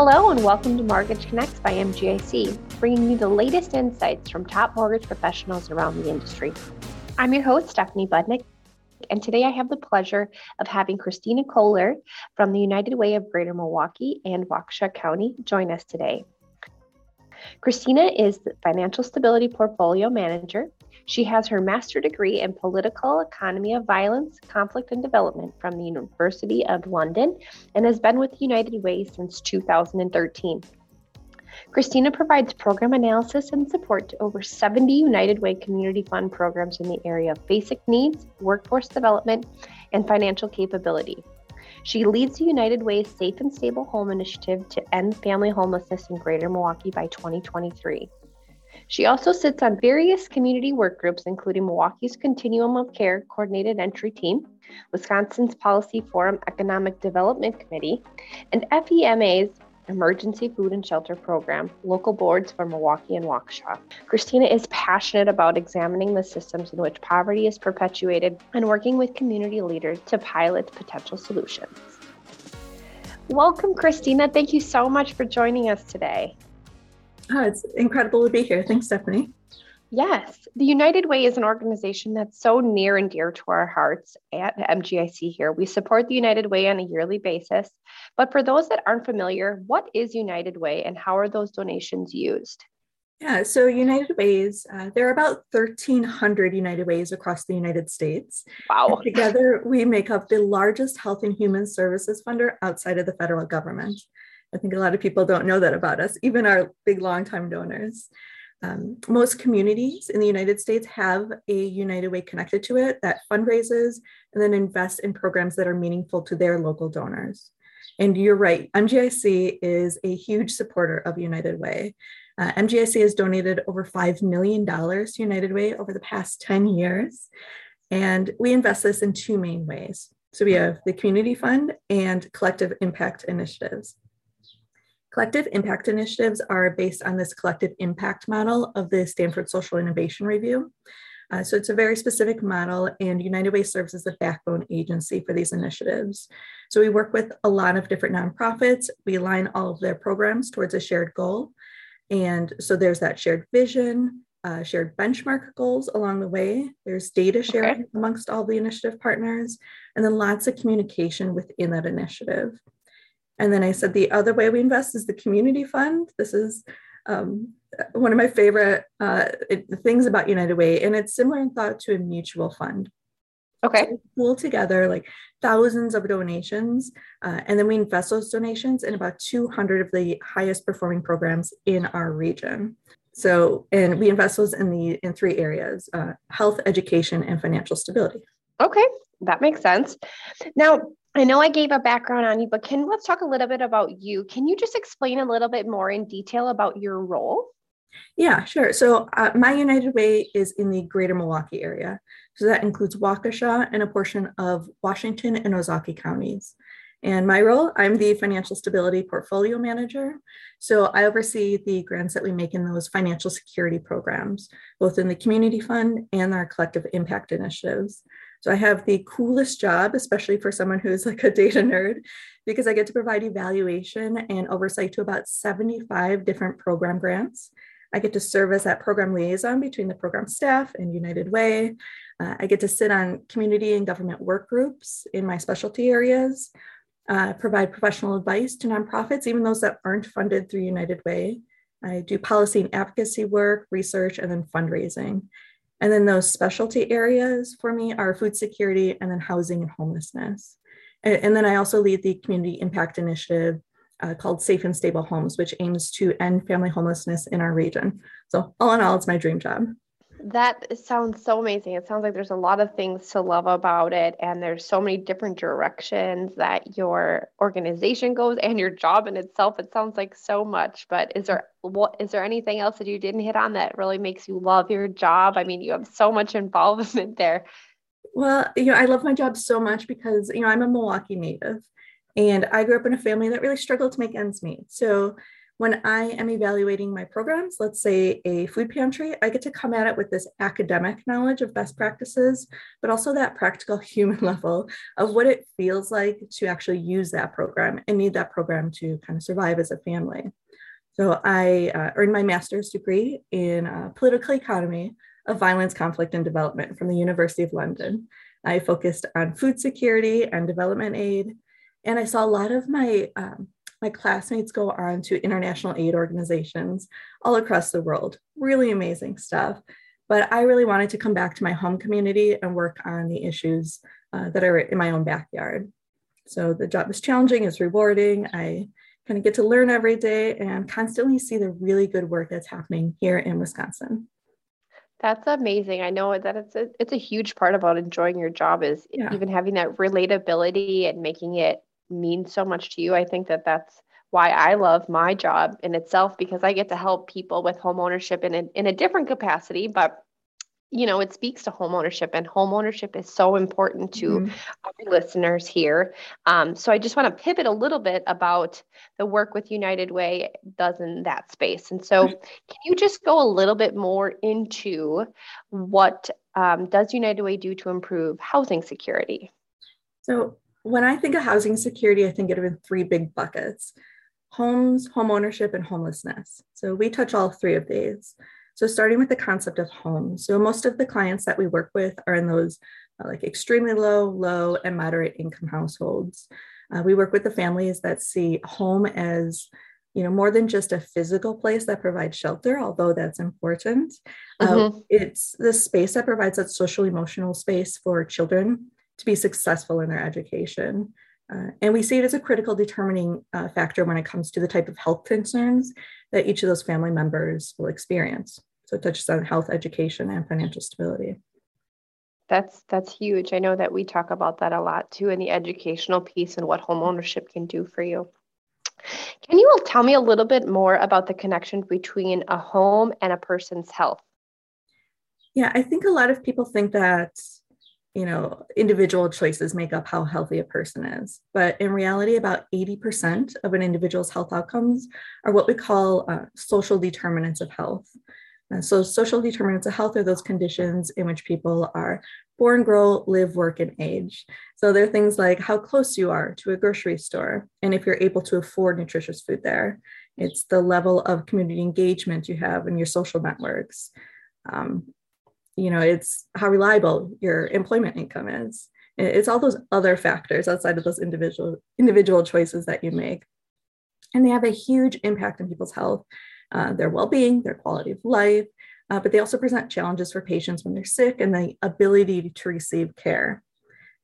Hello, and welcome to Mortgage Connects by MGIC, bringing you the latest insights from top mortgage professionals around the industry. I'm your host, Stephanie Budnick, and today I have the pleasure of having Christina Kohler from the United Way of Greater Milwaukee and Waukesha County join us today. Christina is the Financial Stability Portfolio Manager. She has her master degree in political economy of violence, conflict, and development from the University of London and has been with United Way since 2013. Christina provides program analysis and support to over 70 United Way Community Fund programs in the area of basic needs, workforce development, and financial capability. She leads the United Way Safe and Stable Home Initiative to end family homelessness in Greater Milwaukee by 2023. She also sits on various community work groups, including Milwaukee's Continuum of Care Coordinated Entry Team, Wisconsin's Policy Forum Economic Development Committee, and FEMA's Emergency Food and Shelter Program, local boards for Milwaukee and Waukesha. Christina is passionate about examining the systems in which poverty is perpetuated and working with community leaders to pilot potential solutions. Welcome, Christina. Thank you so much for joining us today. Oh, it's incredible to be here. Thanks, Stephanie. Yes, the United Way is an organization that's so near and dear to our hearts at MGIC here. We support the United Way on a yearly basis. But for those that aren't familiar, what is United Way and how are those donations used? Yeah, so United Ways, uh, there are about 1,300 United Ways across the United States. Wow. And together, we make up the largest health and human services funder outside of the federal government. I think a lot of people don't know that about us, even our big longtime donors. Um, most communities in the United States have a United Way connected to it that fundraises and then invests in programs that are meaningful to their local donors. And you're right, MGIC is a huge supporter of United Way. Uh, MGIC has donated over $5 million to United Way over the past 10 years. And we invest this in two main ways. So we have the community fund and collective impact initiatives. Collective impact initiatives are based on this collective impact model of the Stanford Social Innovation Review. Uh, so it's a very specific model, and United Way serves as the backbone agency for these initiatives. So we work with a lot of different nonprofits. We align all of their programs towards a shared goal. And so there's that shared vision, uh, shared benchmark goals along the way. There's data sharing okay. amongst all the initiative partners, and then lots of communication within that initiative. And then I said the other way we invest is the community fund. This is um, one of my favorite uh, things about United Way, and it's similar in thought to a mutual fund. Okay. So we pull together like thousands of donations, uh, and then we invest those donations in about 200 of the highest performing programs in our region. So, and we invest those in the in three areas: uh, health, education, and financial stability. Okay, that makes sense. Now, I know I gave a background on you, but can let's talk a little bit about you. Can you just explain a little bit more in detail about your role? Yeah, sure. So uh, my United Way is in the greater Milwaukee area. So that includes Waukesha and a portion of Washington and Ozaukee counties. And my role, I'm the financial stability portfolio manager. So I oversee the grants that we make in those financial security programs, both in the community fund and our collective impact initiatives. So I have the coolest job, especially for someone who's like a data nerd, because I get to provide evaluation and oversight to about 75 different program grants. I get to serve as that program liaison between the program staff and United Way. Uh, I get to sit on community and government work groups in my specialty areas, uh, provide professional advice to nonprofits, even those that aren't funded through United Way. I do policy and advocacy work, research, and then fundraising. And then those specialty areas for me are food security and then housing and homelessness. And, and then I also lead the community impact initiative uh, called Safe and Stable Homes, which aims to end family homelessness in our region. So, all in all, it's my dream job. That sounds so amazing. It sounds like there's a lot of things to love about it, and there's so many different directions that your organization goes and your job in itself. It sounds like so much. But is there what is there anything else that you didn't hit on that really makes you love your job? I mean, you have so much involvement there. Well, you know, I love my job so much because you know I'm a Milwaukee native, and I grew up in a family that really struggled to make ends meet. So when I am evaluating my programs, let's say a food pantry, I get to come at it with this academic knowledge of best practices, but also that practical human level of what it feels like to actually use that program and need that program to kind of survive as a family. So I uh, earned my master's degree in uh, political economy of violence, conflict, and development from the University of London. I focused on food security and development aid. And I saw a lot of my um, my classmates go on to international aid organizations all across the world. Really amazing stuff. But I really wanted to come back to my home community and work on the issues uh, that are in my own backyard. So the job is challenging, it's rewarding. I kind of get to learn every day and constantly see the really good work that's happening here in Wisconsin. That's amazing. I know that it's a, it's a huge part about enjoying your job is yeah. even having that relatability and making it means so much to you. I think that that's why I love my job in itself because I get to help people with home ownership in a, in a different capacity, but you know, it speaks to home ownership, and home ownership is so important to mm-hmm. our listeners here. Um, so I just want to pivot a little bit about the work with United Way does in that space. And so, can you just go a little bit more into what um, does United Way do to improve housing security? So when I think of housing security, I think of it in three big buckets homes, home ownership, and homelessness. So we touch all three of these. So starting with the concept of home. So most of the clients that we work with are in those uh, like extremely low, low, and moderate income households. Uh, we work with the families that see home as you know more than just a physical place that provides shelter although that's important uh, mm-hmm. uh, it's the space that provides that social emotional space for children to be successful in their education. Uh, and we see it as a critical determining uh, factor when it comes to the type of health concerns that each of those family members will experience. So it touches on health, education, and financial stability. That's that's huge. I know that we talk about that a lot too in the educational piece and what home ownership can do for you. Can you tell me a little bit more about the connection between a home and a person's health? Yeah, I think a lot of people think that you know, individual choices make up how healthy a person is. But in reality, about 80% of an individual's health outcomes are what we call uh, social determinants of health. And so, social determinants of health are those conditions in which people are born, grow, live, work, and age. So, they're things like how close you are to a grocery store, and if you're able to afford nutritious food there. It's the level of community engagement you have in your social networks. Um, you know it's how reliable your employment income is. It's all those other factors outside of those individual individual choices that you make. And they have a huge impact on people's health uh, their well-being their quality of life uh, but they also present challenges for patients when they're sick and the ability to receive care.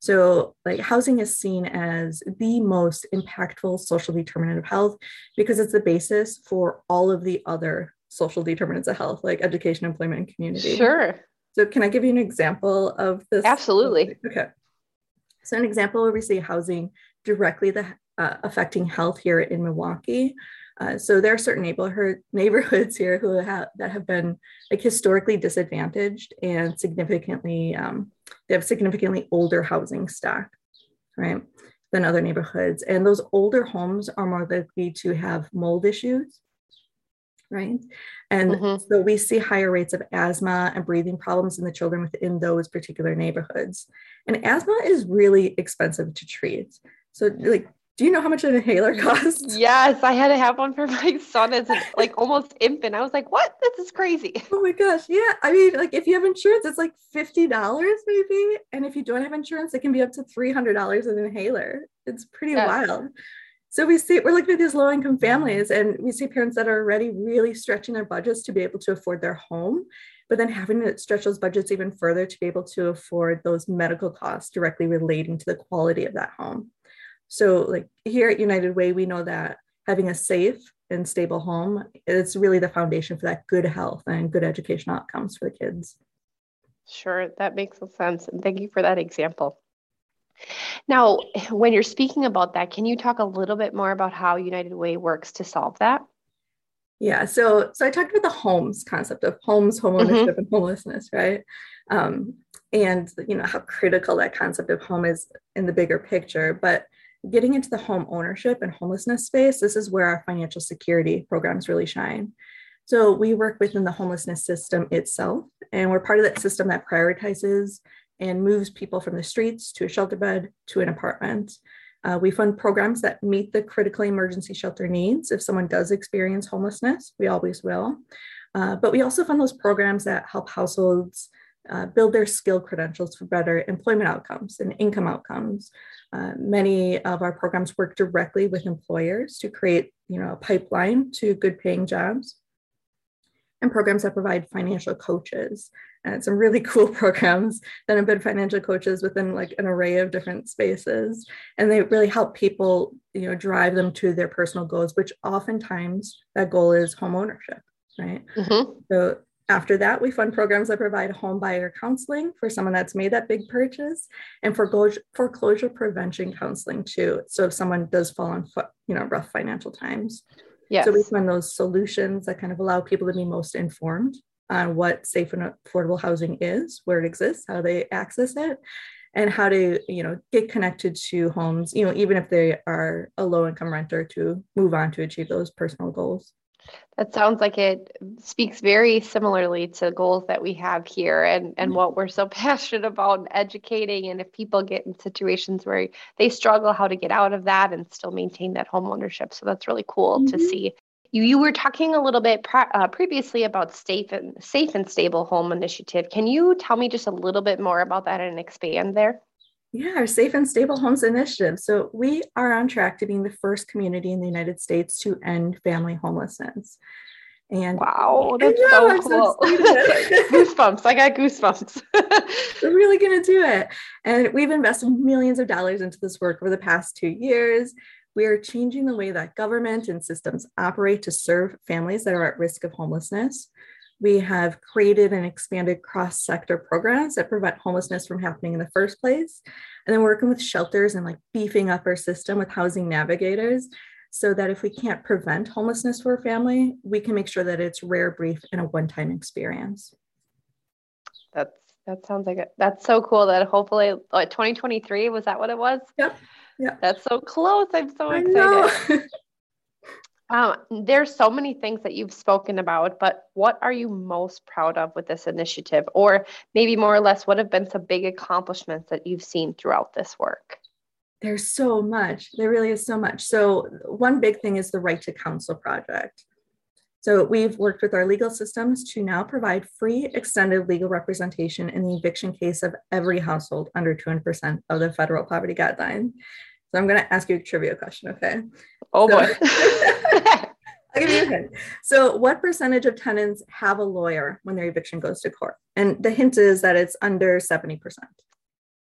So like housing is seen as the most impactful social determinant of health because it's the basis for all of the other social determinants of health like education employment and community. Sure so can I give you an example of this? Absolutely. Okay. So an example where we see housing directly the, uh, affecting health here in Milwaukee. Uh, so there are certain neighborhood neighborhoods here who have that have been like historically disadvantaged and significantly um, they have significantly older housing stock, right, than other neighborhoods. And those older homes are more likely to have mold issues right? And mm-hmm. so we see higher rates of asthma and breathing problems in the children within those particular neighborhoods. And asthma is really expensive to treat. So, like, do you know how much an inhaler costs? Yes, I had to have one for my son as like almost infant. I was like, "What? This is crazy." Oh my gosh! Yeah, I mean, like if you have insurance, it's like fifty dollars maybe, and if you don't have insurance, it can be up to three hundred dollars an inhaler. It's pretty yes. wild. So we see we're looking at these low income families and we see parents that are already really stretching their budgets to be able to afford their home, but then having to stretch those budgets even further to be able to afford those medical costs directly relating to the quality of that home. So like here at United Way, we know that having a safe and stable home is really the foundation for that good health and good educational outcomes for the kids. Sure, that makes sense. And thank you for that example. Now, when you're speaking about that, can you talk a little bit more about how United Way works to solve that? Yeah, so so I talked about the homes concept of homes, homeownership, mm-hmm. and homelessness, right? Um, and you know how critical that concept of home is in the bigger picture. But getting into the home ownership and homelessness space, this is where our financial security programs really shine. So we work within the homelessness system itself, and we're part of that system that prioritizes and moves people from the streets to a shelter bed to an apartment. Uh, we fund programs that meet the critical emergency shelter needs. If someone does experience homelessness, we always will. Uh, but we also fund those programs that help households uh, build their skill credentials for better employment outcomes and income outcomes. Uh, many of our programs work directly with employers to create, you know, a pipeline to good paying jobs and programs that provide financial coaches and some really cool programs that embed financial coaches within like an array of different spaces and they really help people you know drive them to their personal goals which oftentimes that goal is home ownership right mm-hmm. so after that, we fund programs that provide home buyer counseling for someone that's made that big purchase and for foreclosure prevention counseling too. So if someone does fall on you know rough financial times. Yes. So we fund those solutions that kind of allow people to be most informed on what safe and affordable housing is, where it exists, how they access it, and how to you know get connected to homes, you know, even if they are a low income renter to move on to achieve those personal goals. That sounds like it speaks very similarly to goals that we have here and, and mm-hmm. what we're so passionate about educating. And if people get in situations where they struggle, how to get out of that and still maintain that home ownership. So that's really cool mm-hmm. to see. You, you were talking a little bit uh, previously about safe and safe and stable home initiative. Can you tell me just a little bit more about that and expand there? Yeah, our Safe and Stable Homes Initiative. So we are on track to being the first community in the United States to end family homelessness. And wow, that's know, so cool. So goosebumps. I got goosebumps. We're really going to do it. And we've invested millions of dollars into this work over the past two years. We are changing the way that government and systems operate to serve families that are at risk of homelessness. We have created and expanded cross sector programs that prevent homelessness from happening in the first place. And then working with shelters and like beefing up our system with housing navigators so that if we can't prevent homelessness for a family, we can make sure that it's rare, brief, and a one time experience. That's that sounds like it. That's so cool that hopefully like 2023 was that what it was? Yep. Yeah. That's so close. I'm so excited. Um, there's so many things that you've spoken about, but what are you most proud of with this initiative? Or maybe more or less, what have been some big accomplishments that you've seen throughout this work? There's so much. There really is so much. So, one big thing is the Right to Counsel project. So, we've worked with our legal systems to now provide free extended legal representation in the eviction case of every household under 200% of the federal poverty guideline. So I'm going to ask you a trivia question, okay? Oh so, boy. I'll give you a hint. So, what percentage of tenants have a lawyer when their eviction goes to court? And the hint is that it's under 70%.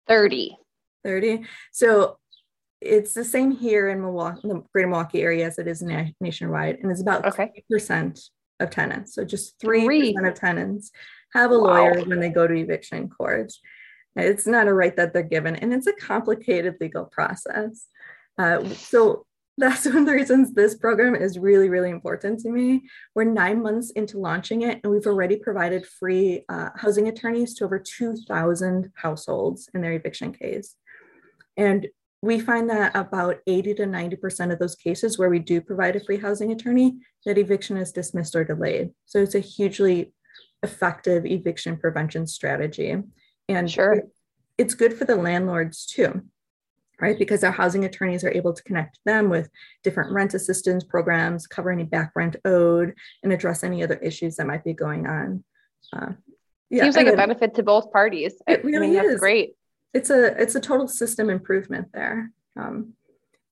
30. 30. So, it's the same here in Milwaukee, the greater Milwaukee area as it is na- nationwide. And it's about okay. 3% of tenants. So, just 3% Three. of tenants have a wow. lawyer when they go to eviction court. It's not a right that they're given, and it's a complicated legal process. Uh, so that's one of the reasons this program is really, really important to me. We're nine months into launching it, and we've already provided free uh, housing attorneys to over 2,000 households in their eviction case. And we find that about 80 to 90% of those cases where we do provide a free housing attorney, that eviction is dismissed or delayed. So it's a hugely effective eviction prevention strategy. And sure. it's good for the landlords too, right? Because our housing attorneys are able to connect them with different rent assistance programs, cover any back rent owed, and address any other issues that might be going on. Uh, yeah, Seems like a benefit to both parties. It really I mean, is great. It's a it's a total system improvement there. Um,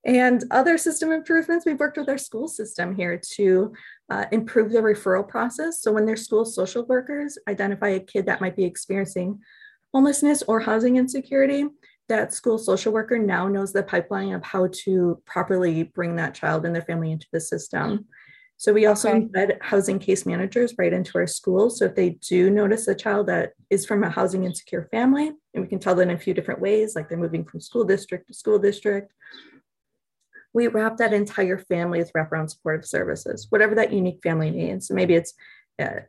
and other system improvements, we've worked with our school system here to uh, improve the referral process. So when their school social workers identify a kid that might be experiencing homelessness or housing insecurity, that school social worker now knows the pipeline of how to properly bring that child and their family into the system. So we also okay. embed housing case managers right into our schools. So if they do notice a child that is from a housing insecure family, and we can tell them in a few different ways, like they're moving from school district to school district, we wrap that entire family with wraparound supportive services, whatever that unique family needs. So maybe it's uh,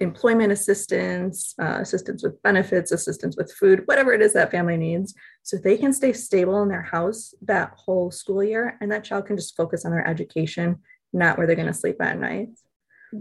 employment assistance, uh, assistance with benefits, assistance with food, whatever it is that family needs, so they can stay stable in their house that whole school year, and that child can just focus on their education, not where they're going to sleep at night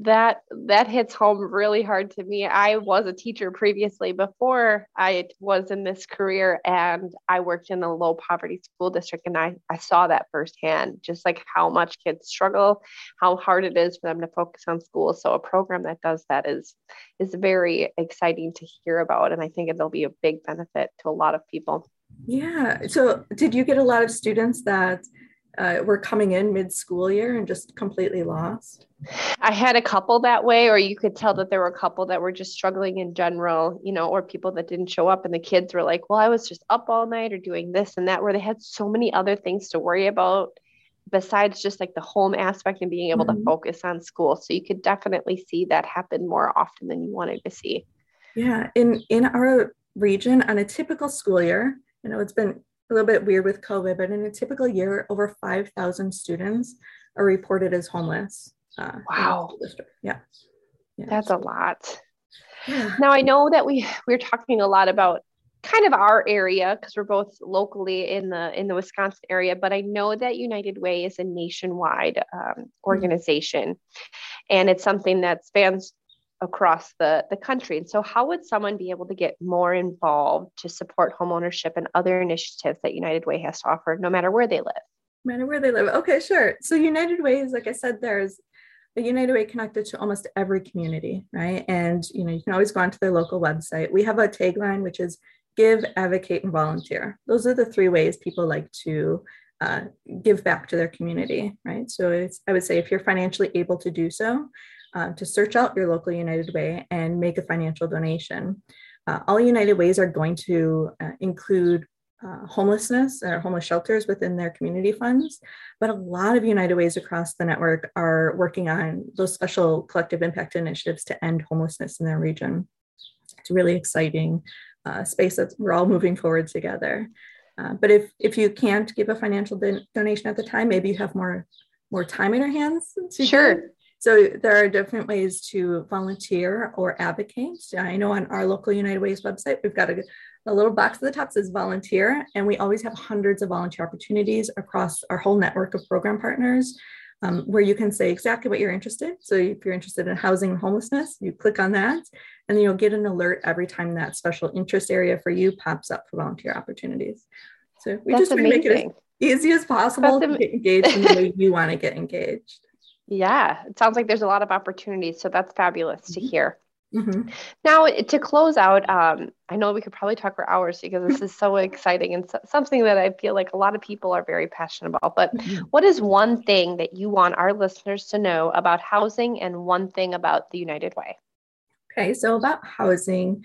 that that hits home really hard to me. I was a teacher previously before I was in this career and I worked in a low poverty school district and I, I saw that firsthand, just like how much kids struggle, how hard it is for them to focus on school. So a program that does that is is very exciting to hear about. And I think it'll be a big benefit to a lot of people. Yeah. So did you get a lot of students that uh, were coming in mid school year and just completely lost? I had a couple that way, or you could tell that there were a couple that were just struggling in general, you know, or people that didn't show up. And the kids were like, well, I was just up all night or doing this and that, where they had so many other things to worry about besides just like the home aspect and being able mm-hmm. to focus on school. So you could definitely see that happen more often than you wanted to see. Yeah. In in our region on a typical school year, you know, it's been a little bit weird with COVID, but in a typical year, over 5,000 students are reported as homeless. Uh, wow. Yeah. yeah. That's a lot. Yeah. Now I know that we we're talking a lot about kind of our area because we're both locally in the in the Wisconsin area, but I know that United Way is a nationwide um, mm-hmm. organization, mm-hmm. and it's something that spans across the, the country. And so, how would someone be able to get more involved to support homeownership and other initiatives that United Way has to offer, no matter where they live? No matter where they live. Okay, sure. So, United Way is, like I said, there's a United Way connected to almost every community, right? And you know, you can always go onto their local website. We have a tagline which is give, advocate, and volunteer. Those are the three ways people like to uh, give back to their community, right? So I would say if you're financially able to do so, uh, to search out your local United Way and make a financial donation. Uh, all United Ways are going to uh, include uh, homelessness or homeless shelters within their community funds, but a lot of United Ways across the network are working on those special collective impact initiatives to end homelessness in their region. It's really exciting uh, space that we're all moving forward together. Uh, but if if you can't give a financial don- donation at the time, maybe you have more more time in your hands. sure. So there are different ways to volunteer or advocate. I know on our local United Ways website, we've got a, a little box at the top says volunteer, and we always have hundreds of volunteer opportunities across our whole network of program partners. Um, where you can say exactly what you're interested. So if you're interested in housing and homelessness, you click on that, and then you'll get an alert every time that special interest area for you pops up for volunteer opportunities. So we That's just make it as easy as possible That's to get engaged in the way you want to get engaged. Yeah, it sounds like there's a lot of opportunities. So that's fabulous mm-hmm. to hear. Mm-hmm. Now, to close out, um, I know we could probably talk for hours because this is so exciting and so, something that I feel like a lot of people are very passionate about. But mm-hmm. what is one thing that you want our listeners to know about housing and one thing about the United Way? Okay, so about housing,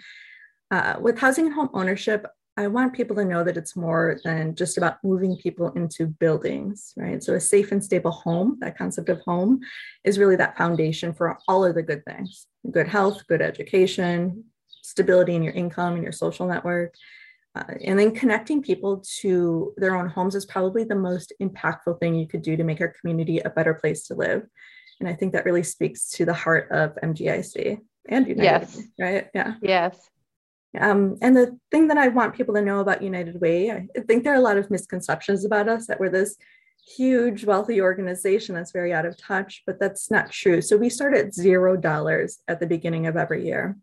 uh, with housing and home ownership, I want people to know that it's more than just about moving people into buildings, right? So, a safe and stable home, that concept of home, is really that foundation for all of the good things good health, good education, stability in your income and your social network. Uh, and then connecting people to their own homes is probably the most impactful thing you could do to make our community a better place to live. And I think that really speaks to the heart of MGIC and United, yes. right? Yeah. Yes. Um, and the thing that I want people to know about United Way, I think there are a lot of misconceptions about us that we're this huge wealthy organization that's very out of touch, but that's not true. So we start at zero dollars at the beginning of every year.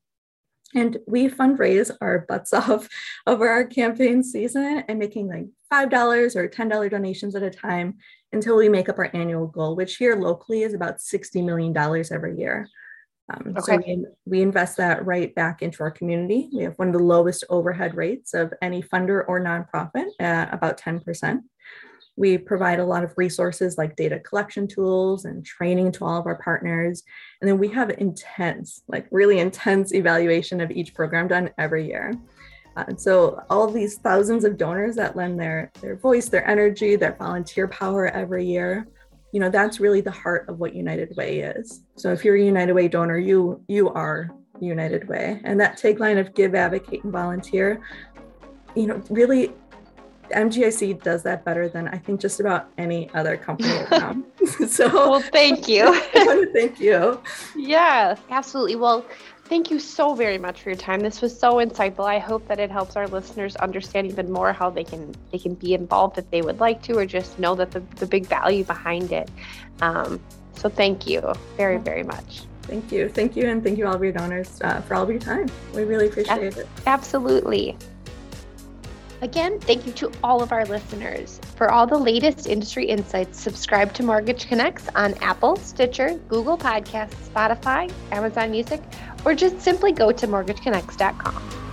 And we fundraise our butts off over our campaign season and making like $5 or $10 donations at a time until we make up our annual goal, which here locally is about $60 million every year. Um, okay. So we, we invest that right back into our community. We have one of the lowest overhead rates of any funder or nonprofit at about 10%. We provide a lot of resources like data collection tools and training to all of our partners. And then we have intense, like really intense evaluation of each program done every year. Uh, so all of these thousands of donors that lend their, their voice, their energy, their volunteer power every year, you know that's really the heart of what united way is so if you're a united way donor you you are united way and that tagline of give advocate and volunteer you know really MGIC does that better than I think just about any other company around. so, well, thank you. I want to thank you. Yeah, absolutely. Well, Thank you so very much for your time. This was so insightful. I hope that it helps our listeners understand even more how they can they can be involved if they would like to, or just know that the, the big value behind it. Um, so thank you very very much. Thank you, thank you, and thank you all of your donors uh, for all of your time. We really appreciate it. Absolutely. Again, thank you to all of our listeners. For all the latest industry insights, subscribe to Mortgage Connects on Apple, Stitcher, Google Podcasts, Spotify, Amazon Music, or just simply go to mortgageconnects.com.